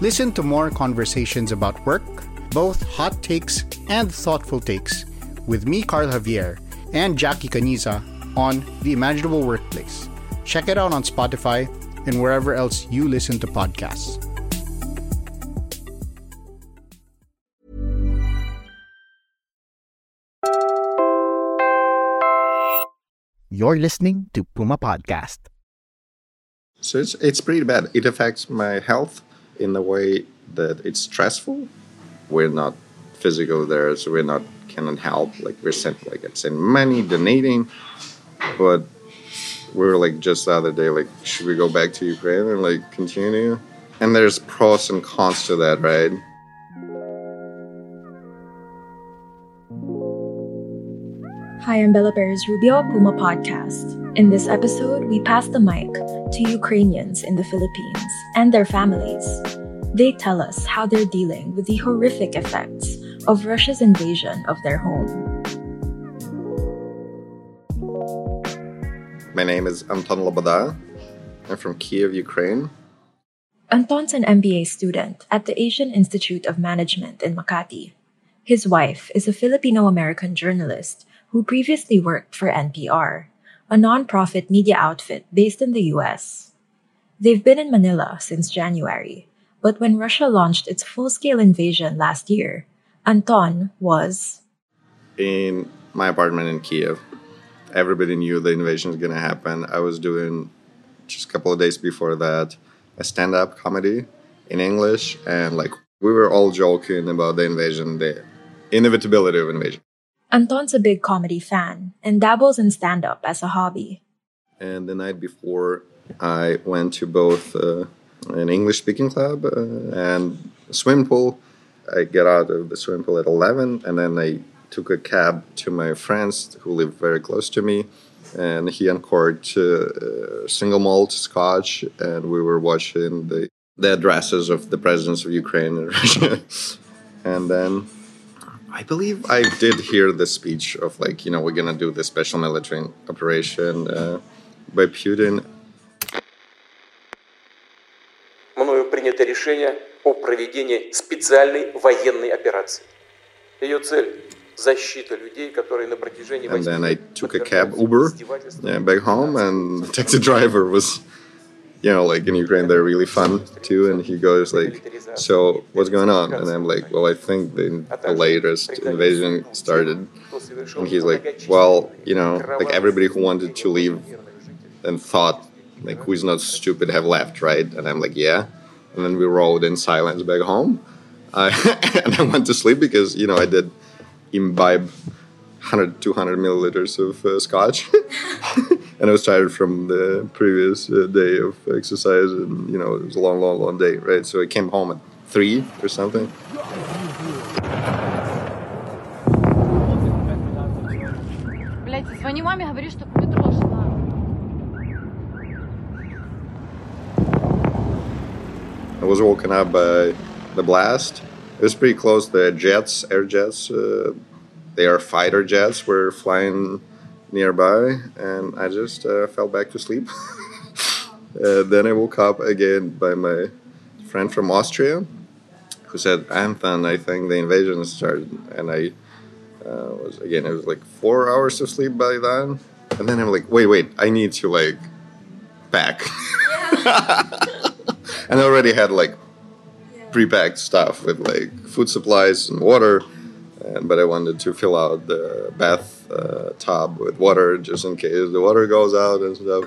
Listen to more conversations about work, both hot takes and thoughtful takes, with me, Carl Javier, and Jackie Caniza on The Imaginable Workplace. Check it out on Spotify and wherever else you listen to podcasts. You're listening to Puma Podcast. So it's it's pretty bad. It affects my health in the way that it's stressful. We're not physical there, so we're not cannot help. Like we're sent like i sending money, donating, but we were like just the other day, like should we go back to Ukraine and like continue? And there's pros and cons to that, right? Hi, I'm Bella Perez Rubio, Puma Podcast. In this episode, we pass the mic to Ukrainians in the Philippines and their families. They tell us how they're dealing with the horrific effects of Russia's invasion of their home. My name is Anton Loboda. I'm from Kiev, Ukraine. Anton's an MBA student at the Asian Institute of Management in Makati. His wife is a Filipino American journalist who previously worked for NPR, a nonprofit media outfit based in the US. They've been in Manila since January, but when Russia launched its full scale invasion last year, Anton was in my apartment in Kiev. Everybody knew the invasion was going to happen. I was doing just a couple of days before that a stand up comedy in English, and like we were all joking about the invasion, the inevitability of invasion. Anton's a big comedy fan and dabbles in stand up as a hobby. And the night before, I went to both uh, an English speaking club uh, and a swim pool. I get out of the swimming pool at 11, and then I took a cab to my friends who live very close to me. And he uncorked uh, single malt scotch, and we were watching the, the addresses of the presidents of Ukraine and Russia. and then I believe I did hear the speech of like, you know, we're gonna do this special military operation uh, by Putin. Мною принято решение о проведении специальной военной операции. Ее цель – защита людей, которые на протяжении And then I took a cab Uber yeah, back home, and the taxi driver was, you know, like in Ukraine, they're really fun too. And he goes like, "So what's going on?" And I'm like, "Well, I think the, the latest invasion started." And he's like, "Well, you know, like everybody who wanted to leave and thought like who's not stupid have left, right?" And I'm like, "Yeah." And then we rode in silence back home. And I went to sleep because you know I did imbibe 100 200 milliliters of uh, scotch and i was tired from the previous uh, day of exercise and you know it was a long long long day right so i came home at three or something Блять, звони маме, говори, чтобы в метро шла. i was woken up by the blast it was pretty close the jets air jets uh, they are fighter jets were flying nearby and i just uh, fell back to sleep. Uh, then i woke up again by my friend from austria who said anton i think the invasion started. And i uh, was again it was like four hours of sleep by then. And then i'm like wait wait i need to like back and i already had like pre-packed stuff with like food supplies and water and, but i wanted to fill out the bath uh, tub with water just in case the water goes out and stuff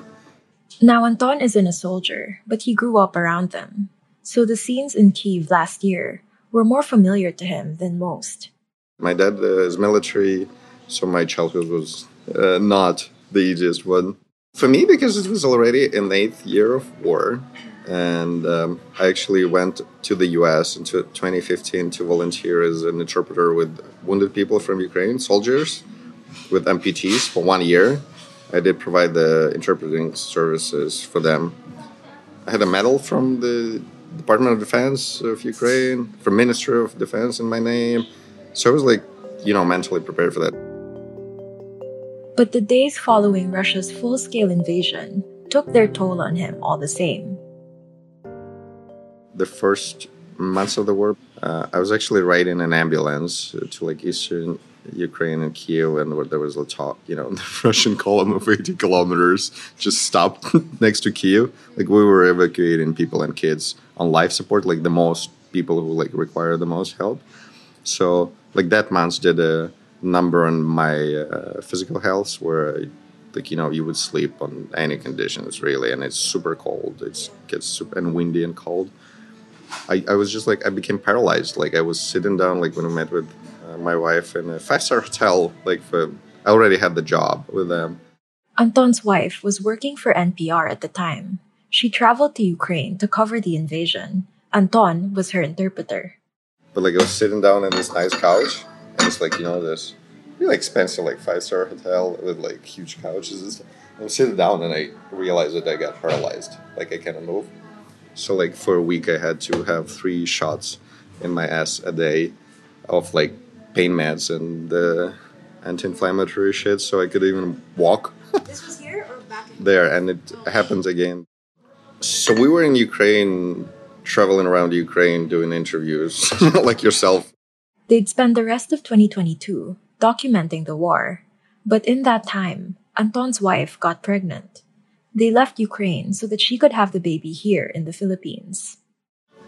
Now, Anton isn't a soldier, but he grew up around them. So the scenes in Kiev last year were more familiar to him than most. my dad uh, is military so my childhood was uh, not the easiest one for me because it was already in the eighth year of war and um, I actually went to the U.S. in 2015 to volunteer as an interpreter with wounded people from Ukraine, soldiers with amputees for one year. I did provide the interpreting services for them. I had a medal from the Department of Defense of Ukraine, from Ministry of Defense in my name. So I was like, you know, mentally prepared for that. But the days following Russia's full scale invasion took their toll on him all the same. The first months of the war, uh, I was actually riding an ambulance to like eastern Ukraine and Kiev, and where there was a talk, you know, the Russian column of 80 kilometers just stopped next to Kiev. Like we were evacuating people and kids on life support, like the most people who like require the most help. So like that month did a number on my uh, physical health where I, like you know you would sleep on any conditions really, and it's super cold. It gets super and windy and cold. I, I was just like I became paralyzed. Like I was sitting down like when I met with Uh, my wife in a five star hotel. Like for, I already had the job with them. Anton's wife was working for NPR at the time. She traveled to Ukraine to cover the invasion. Anton was her interpreter. But like I was sitting down in this nice couch, and it's like you know this really expensive like five star hotel with like huge couches. I'm sitting down and I realized that I got paralyzed. Like I cannot move. So like for a week I had to have three shots in my ass a day of like pain meds and uh, anti-inflammatory shit, so I could even walk. this was here or back in there, and it happens again. So we were in Ukraine, traveling around Ukraine, doing interviews, like yourself. They'd spend the rest of 2022 documenting the war, but in that time, Anton's wife got pregnant. They left Ukraine so that she could have the baby here in the Philippines.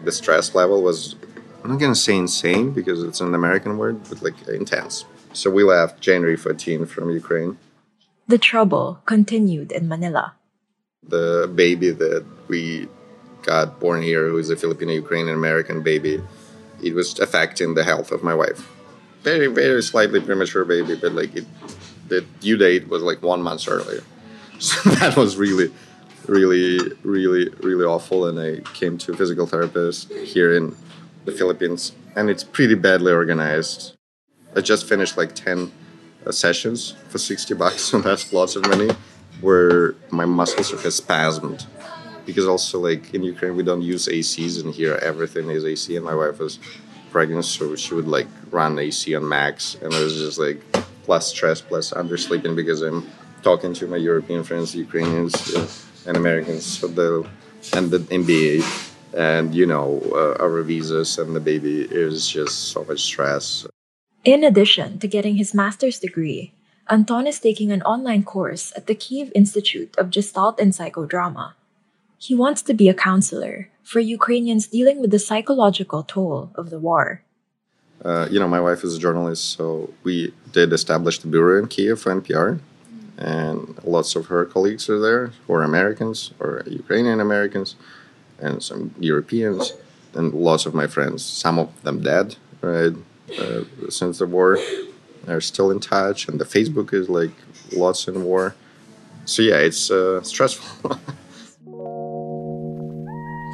The stress level was I'm not gonna say insane because it's an American word, but like intense. So we left January 14 from Ukraine. The trouble continued in Manila. The baby that we got born here, who is a Filipino Ukrainian American baby, it was affecting the health of my wife. Very, very slightly premature baby, but like it, the due date was like one month earlier. So that was really, really, really, really awful. And I came to a physical therapist here in the Philippines, and it's pretty badly organized. I just finished like 10 uh, sessions for 60 bucks, so that's lots of money, where my muscles are spasmed. Because also, like in Ukraine, we don't use ACs, and here everything is AC, and my wife was pregnant, so she would like run AC on max, and it was just like plus stress, plus undersleeping because I'm talking to my European friends, Ukrainians and Americans, so the and the MBA and you know uh, our visas and the baby is just so much stress. In addition to getting his master's degree anton is taking an online course at the kiev institute of gestalt and psychodrama. He wants to be a counselor for ukrainians dealing with the psychological toll of the war. Uh, you know my wife is a journalist so we did establish the bureau in kiev for npr and lots of her colleagues are there who are americans or ukrainian americans and some Europeans, and lots of my friends, some of them dead, right, uh, since the war, are still in touch, and the Facebook is like lots in war. So yeah, it's uh, stressful.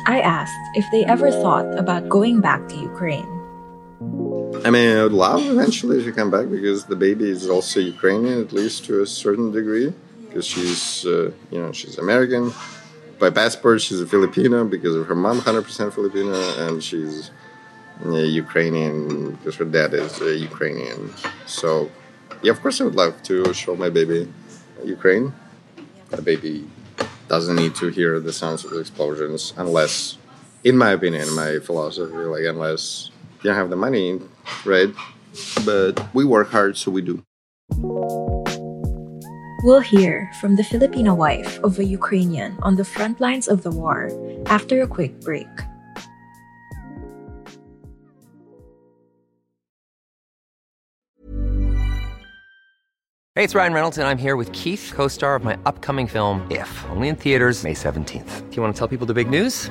I asked if they ever thought about going back to Ukraine. I mean, I would love eventually to come back because the baby is also Ukrainian, at least to a certain degree, because she's, uh, you know, she's American by passport, she's a Filipino because of her mom, 100% Filipino, and she's Ukrainian because her dad is Ukrainian. So, yeah, of course, I would love to show my baby Ukraine. The baby doesn't need to hear the sounds of the explosions unless, in my opinion, my philosophy, like, unless you don't have the money, right? But we work hard, so we do. We'll hear from the Filipino wife of a Ukrainian on the front lines of the war after a quick break. Hey, it's Ryan Reynolds, and I'm here with Keith, co star of my upcoming film, If, only in theaters, May 17th. Do you want to tell people the big news?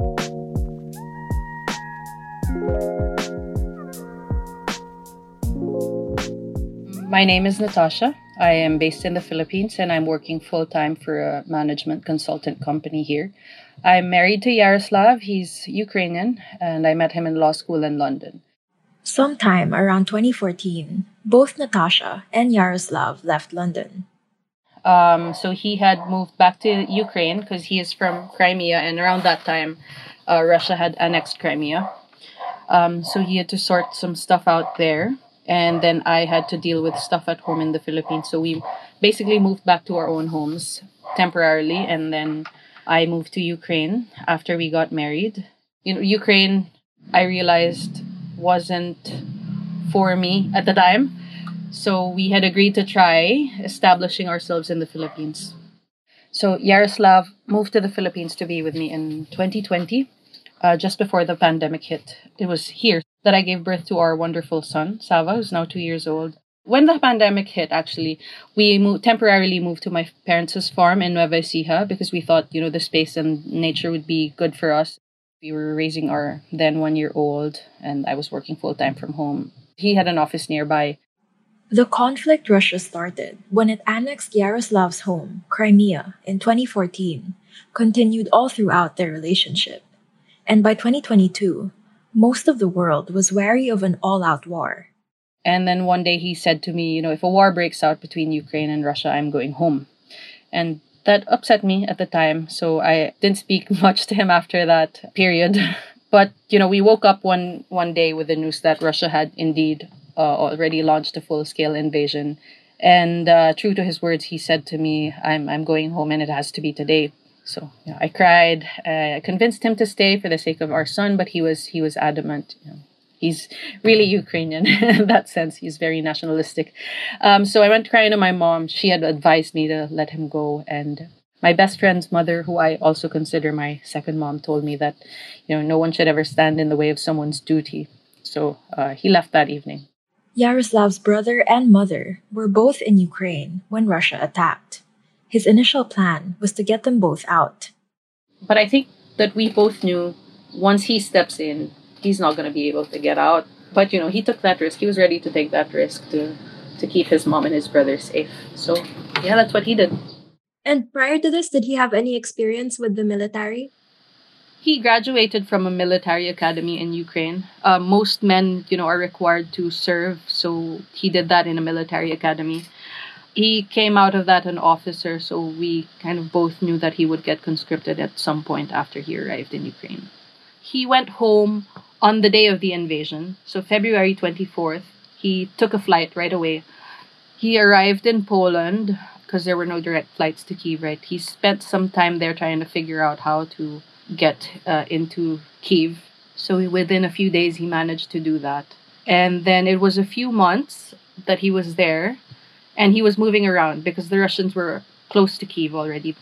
My name is Natasha. I am based in the Philippines and I'm working full time for a management consultant company here. I'm married to Yaroslav. He's Ukrainian and I met him in law school in London. Sometime around 2014, both Natasha and Yaroslav left London. Um, so he had moved back to Ukraine because he is from Crimea, and around that time, uh, Russia had annexed Crimea. Um, so he had to sort some stuff out there, and then I had to deal with stuff at home in the Philippines. So we basically moved back to our own homes temporarily, and then I moved to Ukraine after we got married. You know, Ukraine, I realized wasn't for me at the time. So we had agreed to try establishing ourselves in the Philippines. So Yaroslav moved to the Philippines to be with me in 2020, uh, just before the pandemic hit. It was here that I gave birth to our wonderful son, Sava, who's now two years old. When the pandemic hit, actually, we moved, temporarily moved to my parents' farm in Nueva Ecija because we thought, you know, the space and nature would be good for us. We were raising our then one year old, and I was working full time from home. He had an office nearby. The conflict Russia started when it annexed Yaroslav's home, Crimea, in 2014, continued all throughout their relationship. And by 2022, most of the world was wary of an all out war. And then one day he said to me, you know, if a war breaks out between Ukraine and Russia, I'm going home. And that upset me at the time. So I didn't speak much to him after that period. But, you know, we woke up one, one day with the news that Russia had indeed uh, already launched a full scale invasion. And uh, true to his words, he said to me, I'm, I'm going home and it has to be today. So yeah, I cried. Uh, I convinced him to stay for the sake of our son, but he was he was adamant. You know, he's really Ukrainian in that sense. He's very nationalistic. Um, so I went crying to my mom. She had advised me to let him go, and my best friend's mother, who I also consider my second mom, told me that you know no one should ever stand in the way of someone's duty. So uh, he left that evening. Yaroslav's brother and mother were both in Ukraine when Russia attacked. His initial plan was to get them both out. But I think that we both knew once he steps in, he's not going to be able to get out. But you know, he took that risk. He was ready to take that risk to to keep his mom and his brother safe. So yeah, that's what he did. And prior to this, did he have any experience with the military? He graduated from a military academy in Ukraine. Uh, most men, you know, are required to serve, so he did that in a military academy. He came out of that an officer, so we kind of both knew that he would get conscripted at some point after he arrived in Ukraine. He went home on the day of the invasion, so February 24th. He took a flight right away. He arrived in Poland because there were no direct flights to Kiev, right? He spent some time there trying to figure out how to get uh, into Kiev. So within a few days, he managed to do that. And then it was a few months that he was there, and he was moving around because the Russians were close to Kiev already.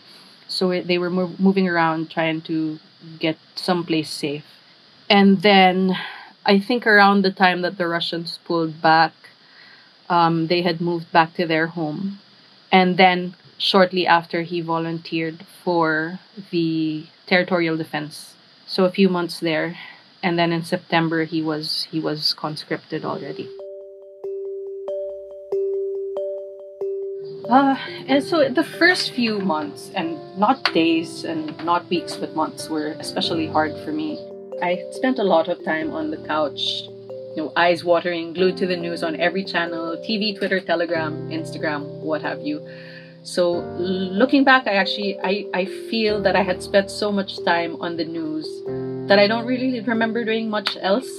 So they were mo- moving around trying to get someplace safe. And then I think around the time that the Russians pulled back, um, they had moved back to their home. And then shortly after, he volunteered for the territorial defense. So a few months there, and then in September he was he was conscripted already. Uh, and so the first few months, and not days and not weeks, but months, were especially hard for me. I spent a lot of time on the couch, you know, eyes watering, glued to the news on every channel TV, Twitter, Telegram, Instagram, what have you. So looking back, I actually I, I feel that I had spent so much time on the news that I don't really remember doing much else.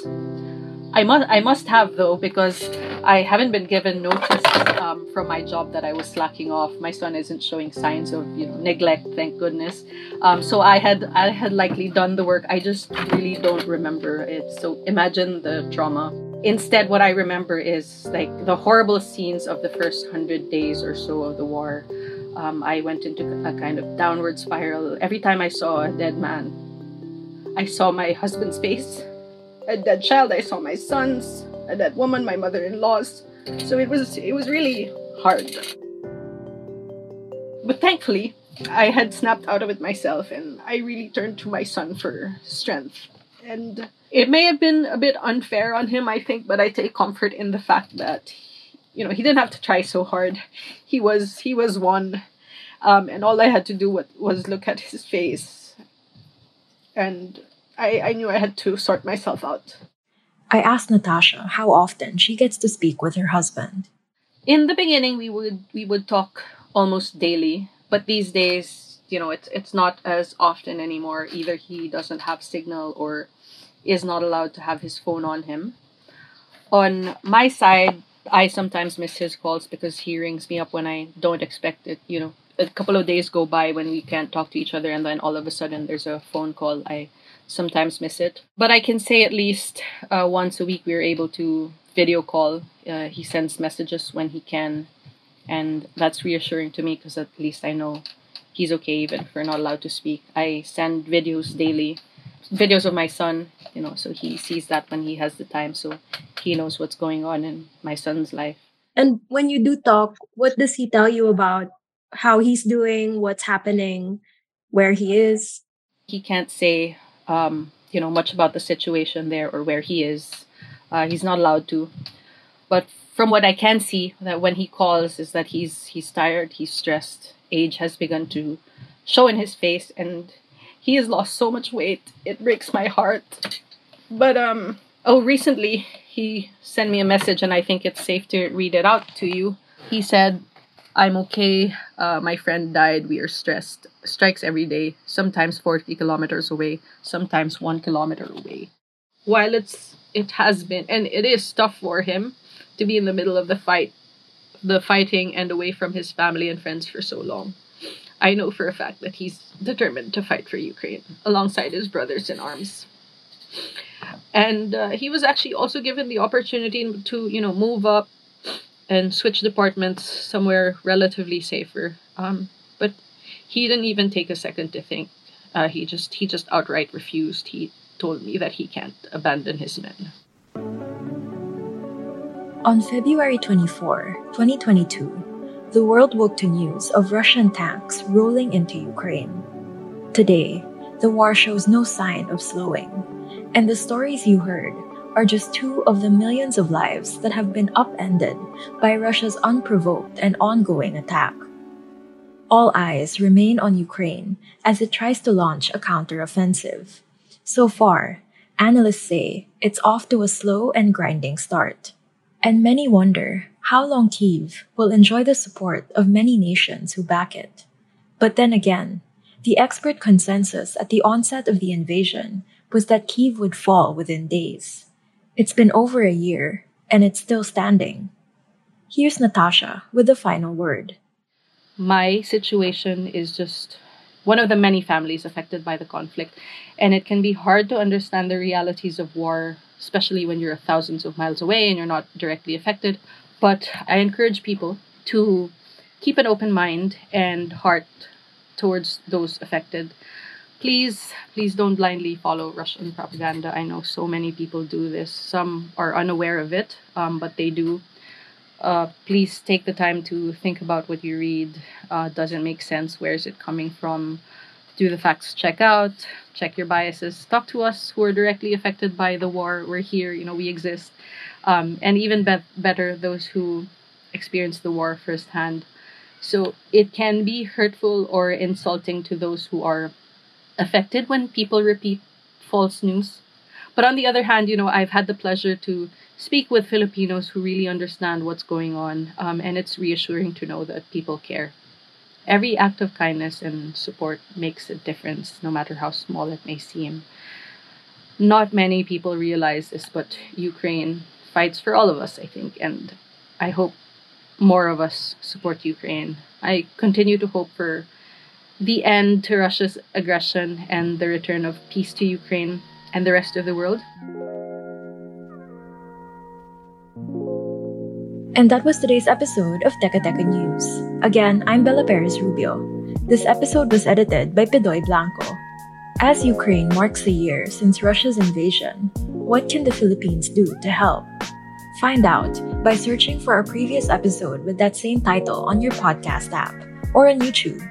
I must I must have though because I haven't been given notice um, from my job that I was slacking off. My son isn't showing signs of you know neglect, thank goodness. Um, so I had I had likely done the work. I just really don't remember it. So imagine the trauma. Instead, what I remember is like the horrible scenes of the first hundred days or so of the war. Um, I went into a kind of downward spiral. Every time I saw a dead man, I saw my husband's face a dead child. I saw my sons, a dead woman, my mother-in-law's. So it was it was really hard. But thankfully, I had snapped out of it myself and I really turned to my son for strength. And it may have been a bit unfair on him, I think, but I take comfort in the fact that you know, he didn't have to try so hard. He was he was one. Um, and all I had to do was look at his face and I, I knew I had to sort myself out. I asked Natasha how often she gets to speak with her husband. In the beginning, we would we would talk almost daily, but these days, you know, it's it's not as often anymore. Either he doesn't have signal or is not allowed to have his phone on him. On my side, I sometimes miss his calls because he rings me up when I don't expect it. You know, a couple of days go by when we can't talk to each other, and then all of a sudden there's a phone call. I sometimes miss it. But I can say at least uh, once a week we're able to video call. Uh, he sends messages when he can, and that's reassuring to me because at least I know he's okay even if we're not allowed to speak. I send videos daily, videos of my son, you know, so he sees that when he has the time, so he knows what's going on in my son's life. And when you do talk, what does he tell you about how he's doing, what's happening, where he is? He can't say um, you know, much about the situation there or where he is. Uh, he's not allowed to. But from what I can see, that when he calls, is that he's he's tired, he's stressed. Age has begun to show in his face, and he has lost so much weight. It breaks my heart. But um, oh, recently he sent me a message, and I think it's safe to read it out to you. He said, I'm okay. Uh, my friend died. We are stressed. Strikes every day, sometimes 40 kilometers away, sometimes one kilometer away. While it's it has been and it is tough for him to be in the middle of the fight, the fighting and away from his family and friends for so long. I know for a fact that he's determined to fight for Ukraine alongside his brothers in arms. And uh, he was actually also given the opportunity to, you know, move up and switch departments somewhere relatively safer. Um, but he didn't even take a second to think. Uh, he just he just outright refused. He told me that he can't abandon his men. On February 24, 2022, the world woke to news of Russian tanks rolling into Ukraine. Today, the war shows no sign of slowing, and the stories you heard are just two of the millions of lives that have been upended by Russia's unprovoked and ongoing attack. All eyes remain on Ukraine as it tries to launch a counteroffensive. So far, analysts say it's off to a slow and grinding start. And many wonder how long Kyiv will enjoy the support of many nations who back it. But then again, the expert consensus at the onset of the invasion was that Kyiv would fall within days. It's been over a year, and it's still standing. Here's Natasha with the final word. My situation is just one of the many families affected by the conflict, and it can be hard to understand the realities of war, especially when you're thousands of miles away and you're not directly affected. But I encourage people to keep an open mind and heart towards those affected please please don't blindly follow russian propaganda. I know so many people do this. Some are unaware of it um, but they do. Uh, please take the time to think about what you read. Uh, does it make sense. Where is it coming from? Do the facts check out. Check your biases. Talk to us who are directly affected by the war. We're here. You know we exist. Um, and even be- better those who experience the war firsthand. So it can be hurtful or insulting to those who are affected when people repeat false news. But on the other hand, you know, I've had the pleasure to speak with Filipinos who really understand what's going on, um, and it's reassuring to know that people care. Every act of kindness and support makes a difference, no matter how small it may seem. Not many people realize this, but Ukraine fights for all of us, I think, and I hope more of us support Ukraine. I continue to hope for the end to Russia's aggression and the return of peace to Ukraine and the rest of the world. And that was today's episode of Teka Teka News. Again, I'm Bella Perez Rubio. This episode was edited by Pedoy Blanco. As Ukraine marks a year since Russia's invasion, what can the Philippines do to help? Find out by searching for our previous episode with that same title on your podcast app or on YouTube.